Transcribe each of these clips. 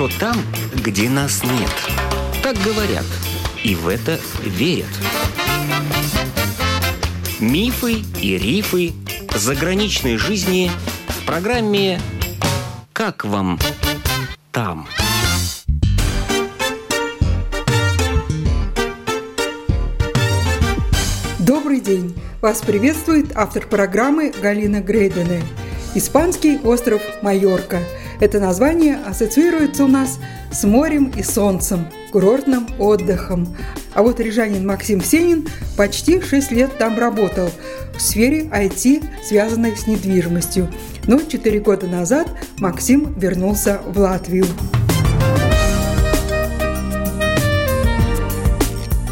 хорошо там, где нас нет. Так говорят, и в это верят. Мифы и рифы заграничной жизни в программе «Как вам там?». Добрый день! Вас приветствует автор программы Галина Грейдене. Испанский остров Майорка. Это название ассоциируется у нас с морем и солнцем, курортным отдыхом. А вот рижанин Максим Сенин почти 6 лет там работал в сфере IT, связанной с недвижимостью. Но 4 года назад Максим вернулся в Латвию.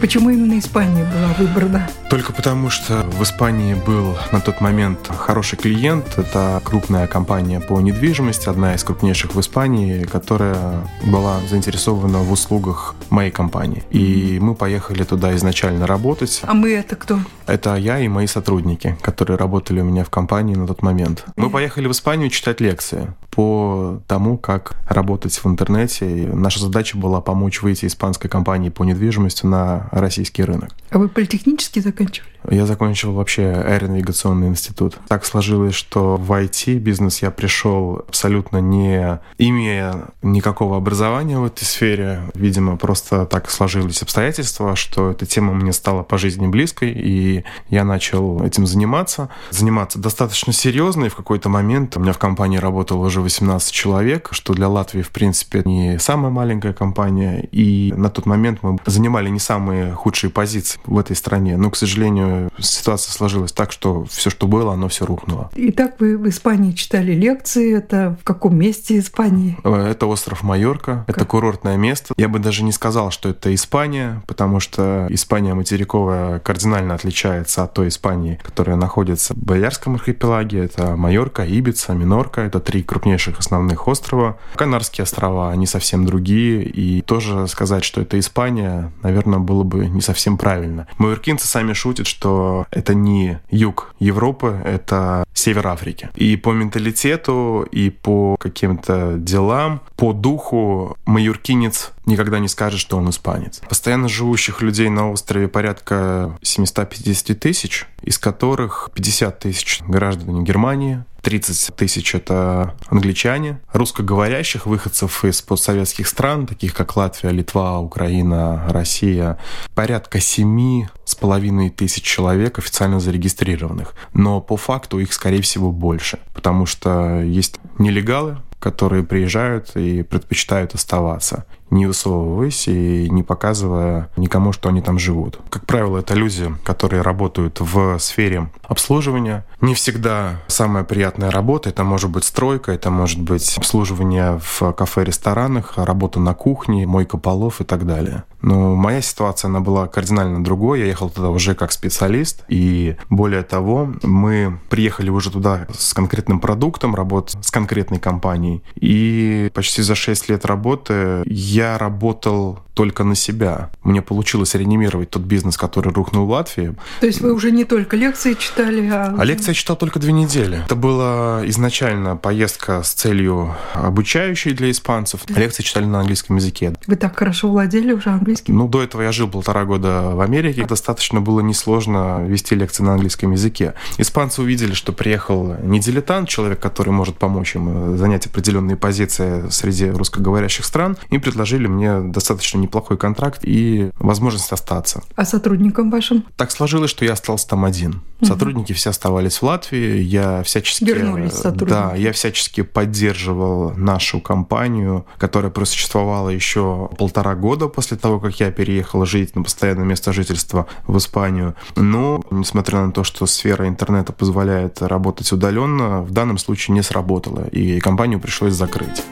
Почему именно Испания была выбрана? Только потому, что в Испании был на тот момент хороший клиент. Это крупная компания по недвижимости, одна из крупнейших в Испании, которая была заинтересована в услугах моей компании. И мы поехали туда изначально работать. А мы это кто? Это я и мои сотрудники, которые работали у меня в компании на тот момент. Мы поехали в Испанию читать лекции по тому, как работать в интернете. И наша задача была помочь выйти испанской компании по недвижимости на российский рынок. А вы политехнически заканчивали? Я закончил вообще аэронавигационный институт. Так сложилось, что в IT-бизнес я пришел абсолютно не имея никакого образования в этой сфере. Видимо, просто так сложились обстоятельства, что эта тема мне стала по жизни близкой, и я начал этим заниматься. Заниматься достаточно серьезно, и в какой-то момент у меня в компании работало уже 18 человек, что для Латвии, в принципе, не самая маленькая компания, и на тот момент мы занимали не самые худшие позиции в этой стране. Но, к сожалению, ситуация сложилась так, что все, что было, оно все рухнуло. Итак, вы в Испании читали лекции. Это в каком месте Испании? Э, это остров Майорка. Как? Это курортное место. Я бы даже не сказал, что это Испания, потому что Испания материковая кардинально отличается от той Испании, которая находится в Боярском архипелаге. Это Майорка, Ибица, Минорка. Это три крупнейших основных острова. Канарские острова, они совсем другие. И тоже сказать, что это Испания, наверное, было бы не совсем правильно. Майоркинцы сами шутят, что что это не юг Европы, это север Африки. И по менталитету, и по каким-то делам, по духу майоркинец никогда не скажет, что он испанец. Постоянно живущих людей на острове порядка 750 тысяч, из которых 50 тысяч граждане Германии, 30 тысяч — это англичане, русскоговорящих выходцев из постсоветских стран, таких как Латвия, Литва, Украина, Россия, порядка семи с половиной тысяч человек официально зарегистрированных. Но по факту их, скорее всего, больше, потому что есть нелегалы, которые приезжают и предпочитают оставаться не высовываясь и не показывая никому, что они там живут. Как правило, это люди, которые работают в сфере обслуживания. Не всегда самая приятная работа. Это может быть стройка, это может быть обслуживание в кафе-ресторанах, работа на кухне, мойка полов и так далее. Но моя ситуация, она была кардинально другой. Я ехал туда уже как специалист. И более того, мы приехали уже туда с конкретным продуктом, работать с конкретной компанией. И почти за 6 лет работы я я работал только на себя. Мне получилось реанимировать тот бизнес, который рухнул в Латвии. То есть вы уже не только лекции читали, а... А лекции я читал только две недели. Это была изначально поездка с целью обучающей для испанцев. Лекции читали на английском языке. Вы так хорошо владели уже английским? Ну, до этого я жил полтора года в Америке. Достаточно было несложно вести лекции на английском языке. Испанцы увидели, что приехал не дилетант, человек, который может помочь им занять определенные позиции среди русскоговорящих стран, и предложили мне достаточно неплохой контракт и возможность остаться. А сотрудникам вашим? Так сложилось, что я остался там один. Угу. Сотрудники все оставались в Латвии. Я всячески... Вернулись сотрудники. Да, я всячески поддерживал нашу компанию, которая просуществовала еще полтора года после того, как я переехал жить на постоянное место жительства в Испанию. Но, несмотря на то, что сфера интернета позволяет работать удаленно, в данном случае не сработало, и компанию пришлось закрыть.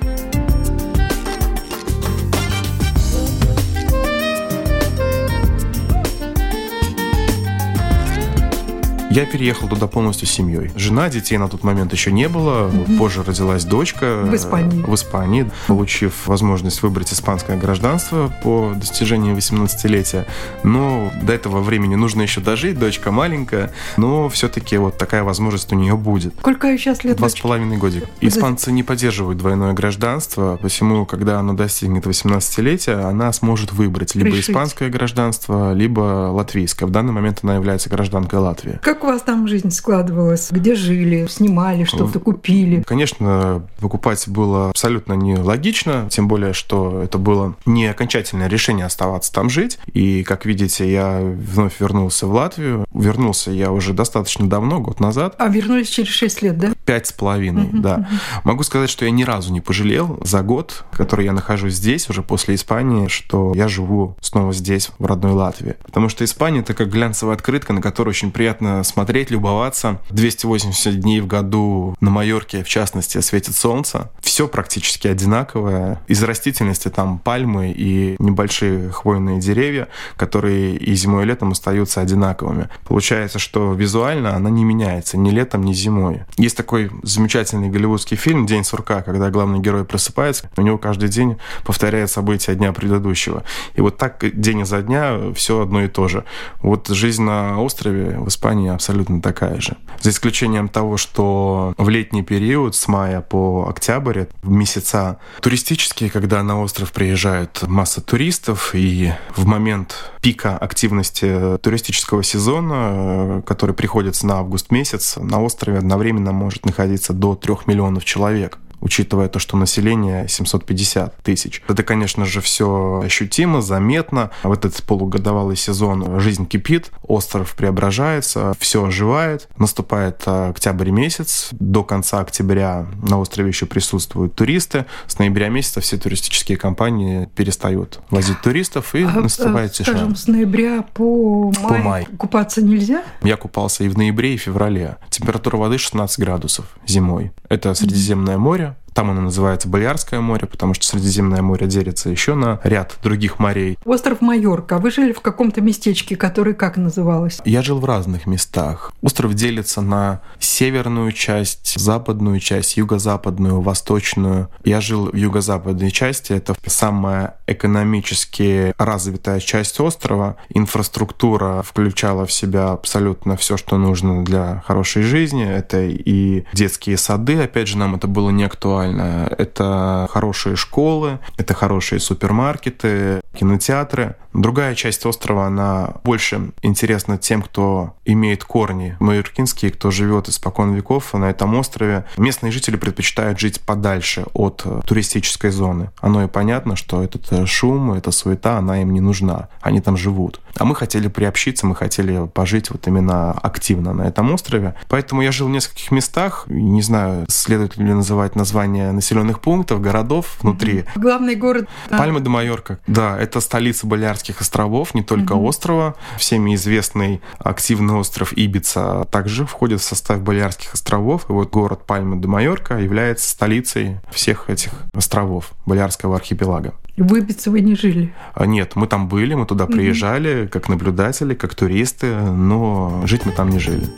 Я переехал туда полностью с семьей. Жена, детей на тот момент еще не было. Угу. Позже родилась дочка. В Испании. В Испании, получив возможность выбрать испанское гражданство по достижении 18-летия. Но до этого времени нужно еще дожить, дочка маленькая, но все-таки вот такая возможность у нее будет. Сколько сейчас лет? Два с половиной годика. Испанцы не поддерживают двойное гражданство, посему, когда оно достигнет 18-летия, она сможет выбрать либо Решить. испанское гражданство, либо латвийское. В данный момент она является гражданкой Латвии. Как у вас там жизнь складывалась? Где жили? Снимали что-то, купили? Конечно, покупать было абсолютно нелогично, тем более, что это было не окончательное решение оставаться там жить. И, как видите, я вновь вернулся в Латвию. Вернулся я уже достаточно давно, год назад. А вернулись через 6 лет, да? Пять с половиной, да. Могу сказать, что я ни разу не пожалел за год, который я нахожусь здесь, уже после Испании, что я живу снова здесь, в родной Латвии. Потому что Испания — это как глянцевая открытка, на которую очень приятно смотреть, любоваться. 280 дней в году на Майорке, в частности, светит солнце. Все практически одинаковое. Из растительности там пальмы и небольшие хвойные деревья, которые и зимой, и летом остаются одинаковыми. Получается, что визуально она не меняется ни летом, ни зимой. Есть такой замечательный голливудский фильм «День сурка», когда главный герой просыпается, у него каждый день повторяет события дня предыдущего. И вот так день изо дня все одно и то же. Вот жизнь на острове в Испании абсолютно такая же. За исключением того, что в летний период с мая по октябрь, месяца туристические, когда на остров приезжают масса туристов, и в момент пика активности туристического сезона, который приходится на август месяц, на острове одновременно может находиться до 3 миллионов человек учитывая то, что население 750 тысяч. Это, конечно же, все ощутимо, заметно. В этот полугодовалый сезон жизнь кипит, остров преображается, все оживает. Наступает э, октябрь месяц. До конца октября на острове еще присутствуют туристы. С ноября месяца все туристические компании перестают возить туристов, и а, наступает тишина. Скажем, с ноября по май, по май купаться нельзя? Я купался и в ноябре, и в феврале. Температура воды 16 градусов зимой. Это Средиземное море, там оно называется Боярское море, потому что Средиземное море делится еще на ряд других морей. Остров Майорка. Вы жили в каком-то местечке, которое как называлось? Я жил в разных местах. Остров делится на северную часть, западную часть, юго-западную, восточную. Я жил в юго-западной части. Это самая экономически развитая часть острова. Инфраструктура включала в себя абсолютно все, что нужно для хорошей жизни. Это и детские сады, опять же, нам это было не актуально актуально. Это хорошие школы, это хорошие супермаркеты, кинотеатры. Другая часть острова, она больше интересна тем, кто имеет корни майоркинские, кто живет испокон веков на этом острове. Местные жители предпочитают жить подальше от туристической зоны. Оно и понятно, что этот шум, эта суета, она им не нужна. Они там живут. А мы хотели приобщиться, мы хотели пожить вот именно активно на этом острове. Поэтому я жил в нескольких местах. Не знаю, следует ли называть название населенных пунктов, городов внутри. Главный город... Пальма де Майорка. Да, это столица Балиарских островов, не только mm-hmm. острова. Всеми известный активный остров Ибица также входит в состав Балиарских островов. И вот город Пальма де Майорка является столицей всех этих островов Балиарского архипелага. В Ибице вы не жили? А, нет, мы там были, мы туда приезжали mm-hmm. как наблюдатели, как туристы, но жить мы там не жили.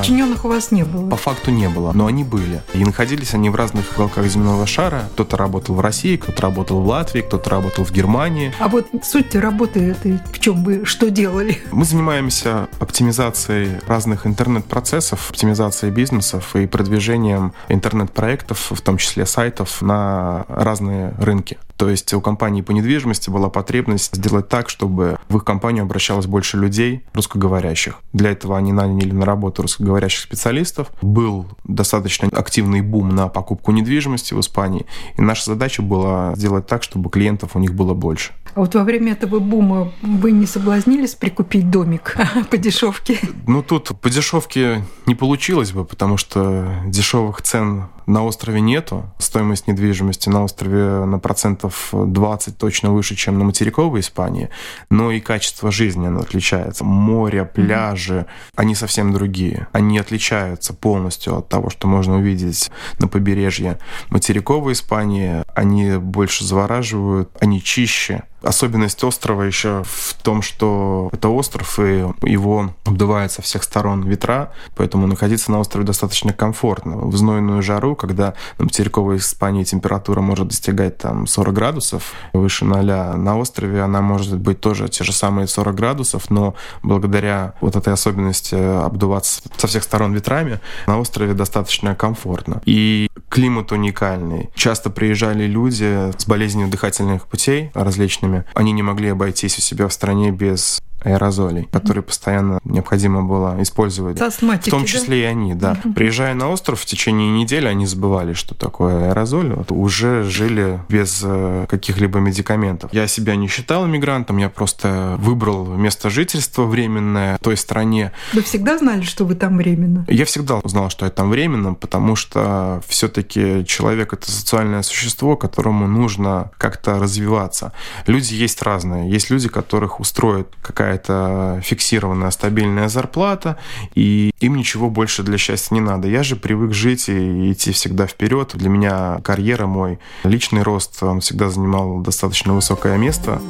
Подчиненных у вас не было? По факту не было, но они были. И находились они в разных уголках земного шара. Кто-то работал в России, кто-то работал в Латвии, кто-то работал в Германии. А вот суть работы этой в чем вы что делали? Мы занимаемся оптимизацией разных интернет-процессов, оптимизацией бизнесов и продвижением интернет-проектов, в том числе сайтов, на разные рынки. То есть у компании по недвижимости была потребность сделать так, чтобы в их компанию обращалось больше людей русскоговорящих. Для этого они наняли на работу русскоговорящих специалистов. Был достаточно активный бум на покупку недвижимости в Испании. И наша задача была сделать так, чтобы клиентов у них было больше. А вот во время этого бума вы не соблазнились прикупить домик по дешевке? Ну, тут по дешевке не получилось бы, потому что дешевых цен на острове нету. Стоимость недвижимости на острове на процентов 20 точно выше, чем на материковой Испании. Но и качество жизни оно отличается. Море, пляжи, они совсем другие. Они отличаются полностью от того, что можно увидеть на побережье материковой Испании. они больше завораживают, они чище, Особенность острова еще в том, что это остров, и его обдувает со всех сторон ветра, поэтому находиться на острове достаточно комфортно. В знойную жару, когда на материковой Испании температура может достигать там 40 градусов, выше ноля, на острове она может быть тоже те же самые 40 градусов, но благодаря вот этой особенности обдуваться со всех сторон ветрами, на острове достаточно комфортно. И климат уникальный. Часто приезжали люди с болезнью дыхательных путей различными проблемами. Они не могли обойтись у себя в стране без аэрозолей, которые постоянно необходимо было использовать. Астматики, в том числе да? и они, да. Угу. Приезжая на остров, в течение недели они забывали, что такое аэрозоль, вот, уже жили без э, каких-либо медикаментов. Я себя не считал иммигрантом, я просто выбрал место жительства временное в той стране. Вы всегда знали, что вы там временно? Я всегда знал, что я там временно, потому что все-таки человек это социальное существо, которому нужно как-то развиваться. Люди есть разные. Есть люди, которых устроит какая какая-то фиксированная стабильная зарплата, и им ничего больше для счастья не надо. Я же привык жить и идти всегда вперед. Для меня карьера, мой личный рост, он всегда занимал достаточно высокое место.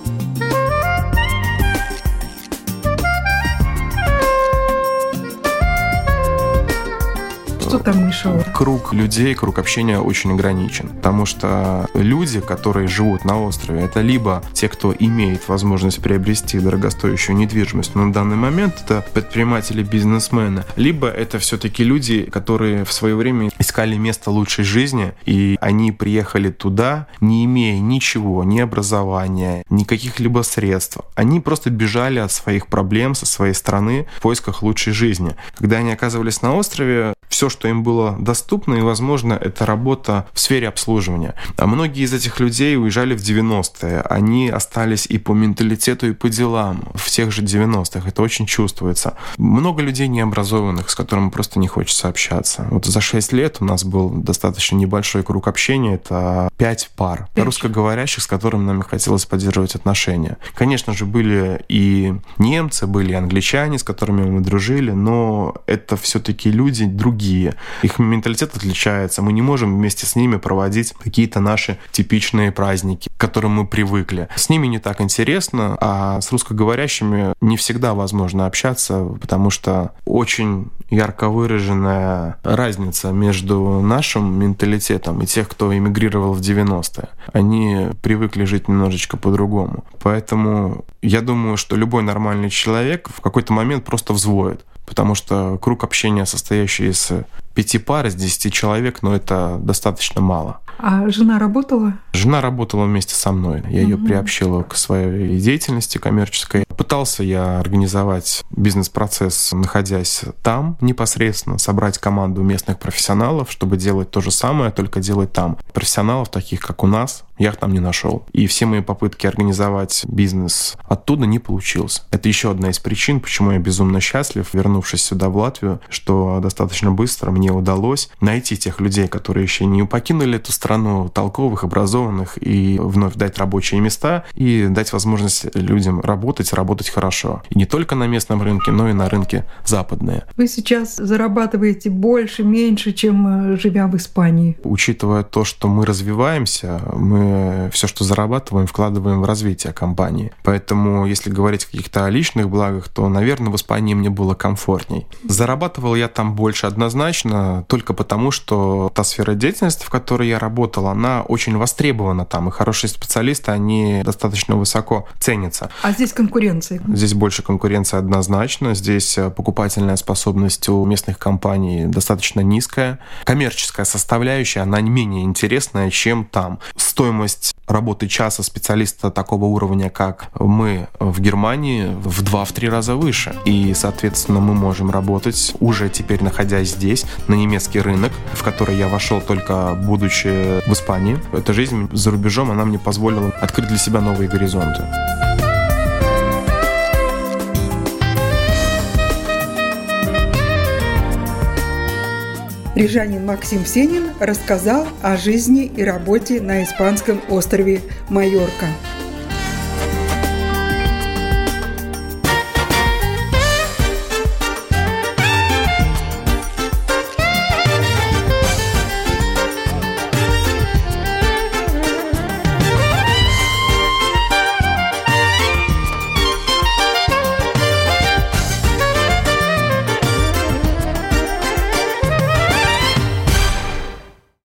Что там мешало? Круг людей, круг общения очень ограничен. Потому что люди, которые живут на острове, это либо те, кто имеет возможность приобрести дорогостоящую недвижимость, но на данный момент это предприниматели, бизнесмены, либо это все-таки люди, которые в свое время искали место лучшей жизни, и они приехали туда, не имея ничего, ни образования, ни каких-либо средств. Они просто бежали от своих проблем со своей страны в поисках лучшей жизни. Когда они оказывались на острове, все, что им было доступно, и, возможно, это работа в сфере обслуживания. А многие из этих людей уезжали в 90-е. Они остались и по менталитету, и по делам в тех же 90-х. Это очень чувствуется. Много людей необразованных, с которыми просто не хочется общаться. Вот за 6 лет у нас был достаточно небольшой круг общения. Это 5 пар 5. русскоговорящих, с которыми нам хотелось поддерживать отношения. Конечно же, были и немцы, были и англичане, с которыми мы дружили, но это все-таки люди другие другие. Их менталитет отличается. Мы не можем вместе с ними проводить какие-то наши типичные праздники, к которым мы привыкли. С ними не так интересно, а с русскоговорящими не всегда возможно общаться, потому что очень ярко выраженная разница между нашим менталитетом и тех, кто эмигрировал в 90-е. Они привыкли жить немножечко по-другому. Поэтому я думаю, что любой нормальный человек в какой-то момент просто взвоет потому что круг общения, состоящий из пяти пар, из десяти человек, но это достаточно мало. А жена работала? Жена работала вместе со мной. Я угу. ее приобщила к своей деятельности коммерческой. Пытался я организовать бизнес-процесс, находясь там непосредственно, собрать команду местных профессионалов, чтобы делать то же самое, только делать там. Профессионалов таких, как у нас, я их там не нашел. И все мои попытки организовать бизнес оттуда не получилось. Это еще одна из причин, почему я безумно счастлив, вернувшись сюда, в Латвию, что достаточно быстро мне удалось найти тех людей, которые еще не покинули эту страну, толковых, образованных, и вновь дать рабочие места, и дать возможность людям работать, работать хорошо. И не только на местном рынке, но и на рынке западные. Вы сейчас зарабатываете больше, меньше, чем э, живя в Испании? Учитывая то, что мы развиваемся, мы все, что зарабатываем, вкладываем в развитие компании. Поэтому, если говорить о каких-то личных благах, то, наверное, в Испании мне было комфортней. Зарабатывал я там больше однозначно, только потому, что та сфера деятельности, в которой я работал, она очень востребована там, и хорошие специалисты, они достаточно высоко ценятся. А здесь конкуренция конкуренции? Здесь больше конкуренции однозначно. Здесь э, покупательная способность у местных компаний достаточно низкая. Коммерческая составляющая, она не менее интересная, чем там. Стоимость работы часа специалиста такого уровня, как мы в Германии, в два-три раза выше. И, соответственно, мы можем работать, уже теперь находясь здесь, на немецкий рынок, в который я вошел только будучи в Испании. Эта жизнь за рубежом, она мне позволила открыть для себя новые горизонты. Рижанин Максим Сенин рассказал о жизни и работе на испанском острове Майорка.